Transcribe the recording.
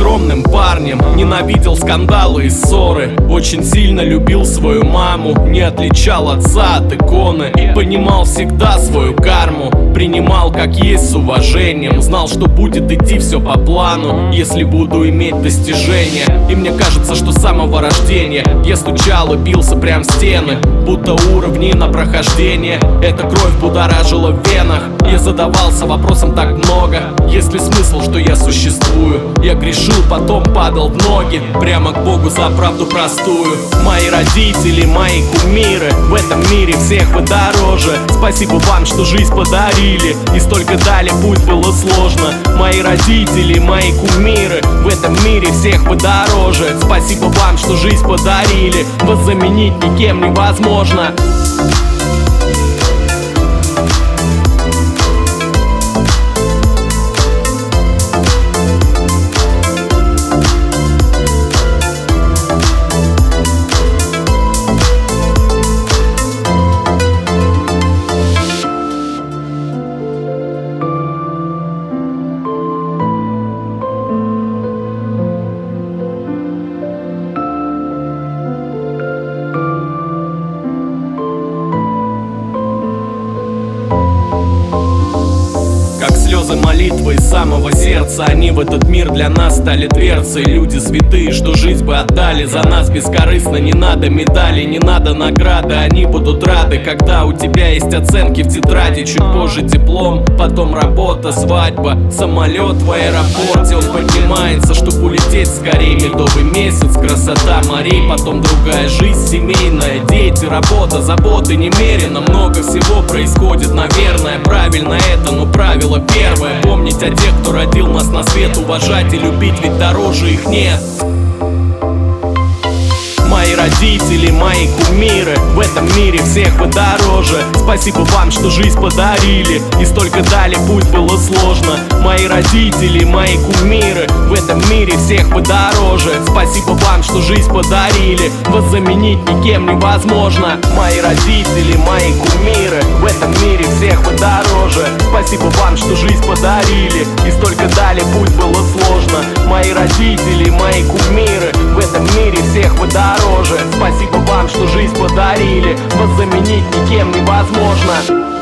скромным парнем. Ненавидел скандалы и ссоры. Очень сильно любил свою маму. Не отличал отца от иконы. Понимал всегда свою карму. Принимал как есть с уважением. Знал, что будет идти все по плану Если буду иметь достижения. И мне кажется, что с самого рождения Я стучал и бился прям стены Будто уровни на прохождение. Эта кровь будоражила в венах. Я задавался вопросом так много. Есть ли смысл, что я существую? Я грешил, потом падал в ноги. Прямо к Богу за правду простую. Мои родители, мои кумиры. В этом мире всех вы дороже. Спасибо вам, что жизнь подарили. И столько дали, пусть было сложно. Мои родители, мои кумиры. В этом мире всех вы дороже. Спасибо вам, что жизнь подарили. Вас заменить никем невозможно молитвы из самого сердца. Они в этот мир для нас стали дверцей. Люди святые, что жизнь бы отдали За нас бескорыстно, не надо медали Не надо награды, они будут рады Когда у тебя есть оценки в тетради. Чуть позже диплом, потом работа, свадьба Самолет в поднимается Улететь скорее Медовый месяц, красота морей Потом другая жизнь, семейная Дети, работа, заботы немерено Много всего происходит, наверное Правильно это, но правило первое Помнить о тех, кто родил нас на свет Уважать и любить, ведь дороже их нет. Мои родители, мои кумиры В этом мире всех вы дороже. Спасибо вам, что жизнь подарили И столько дали, пусть было сложно Мои родители, мои кумиры. В этом мире всех вы дороже Спасибо вам, что жизнь подарили. Вас заменить никем невозможно. Мои родители, мои кумиры. В этом мире всех вы дороже Спасибо вам, что жизнь подарили. И столько дали, пусть было сложно. Мои родители, мои кумиры. В этом мире всех вы дороже Спасибо вам, что жизнь подарили. Вас заменить никем невозможно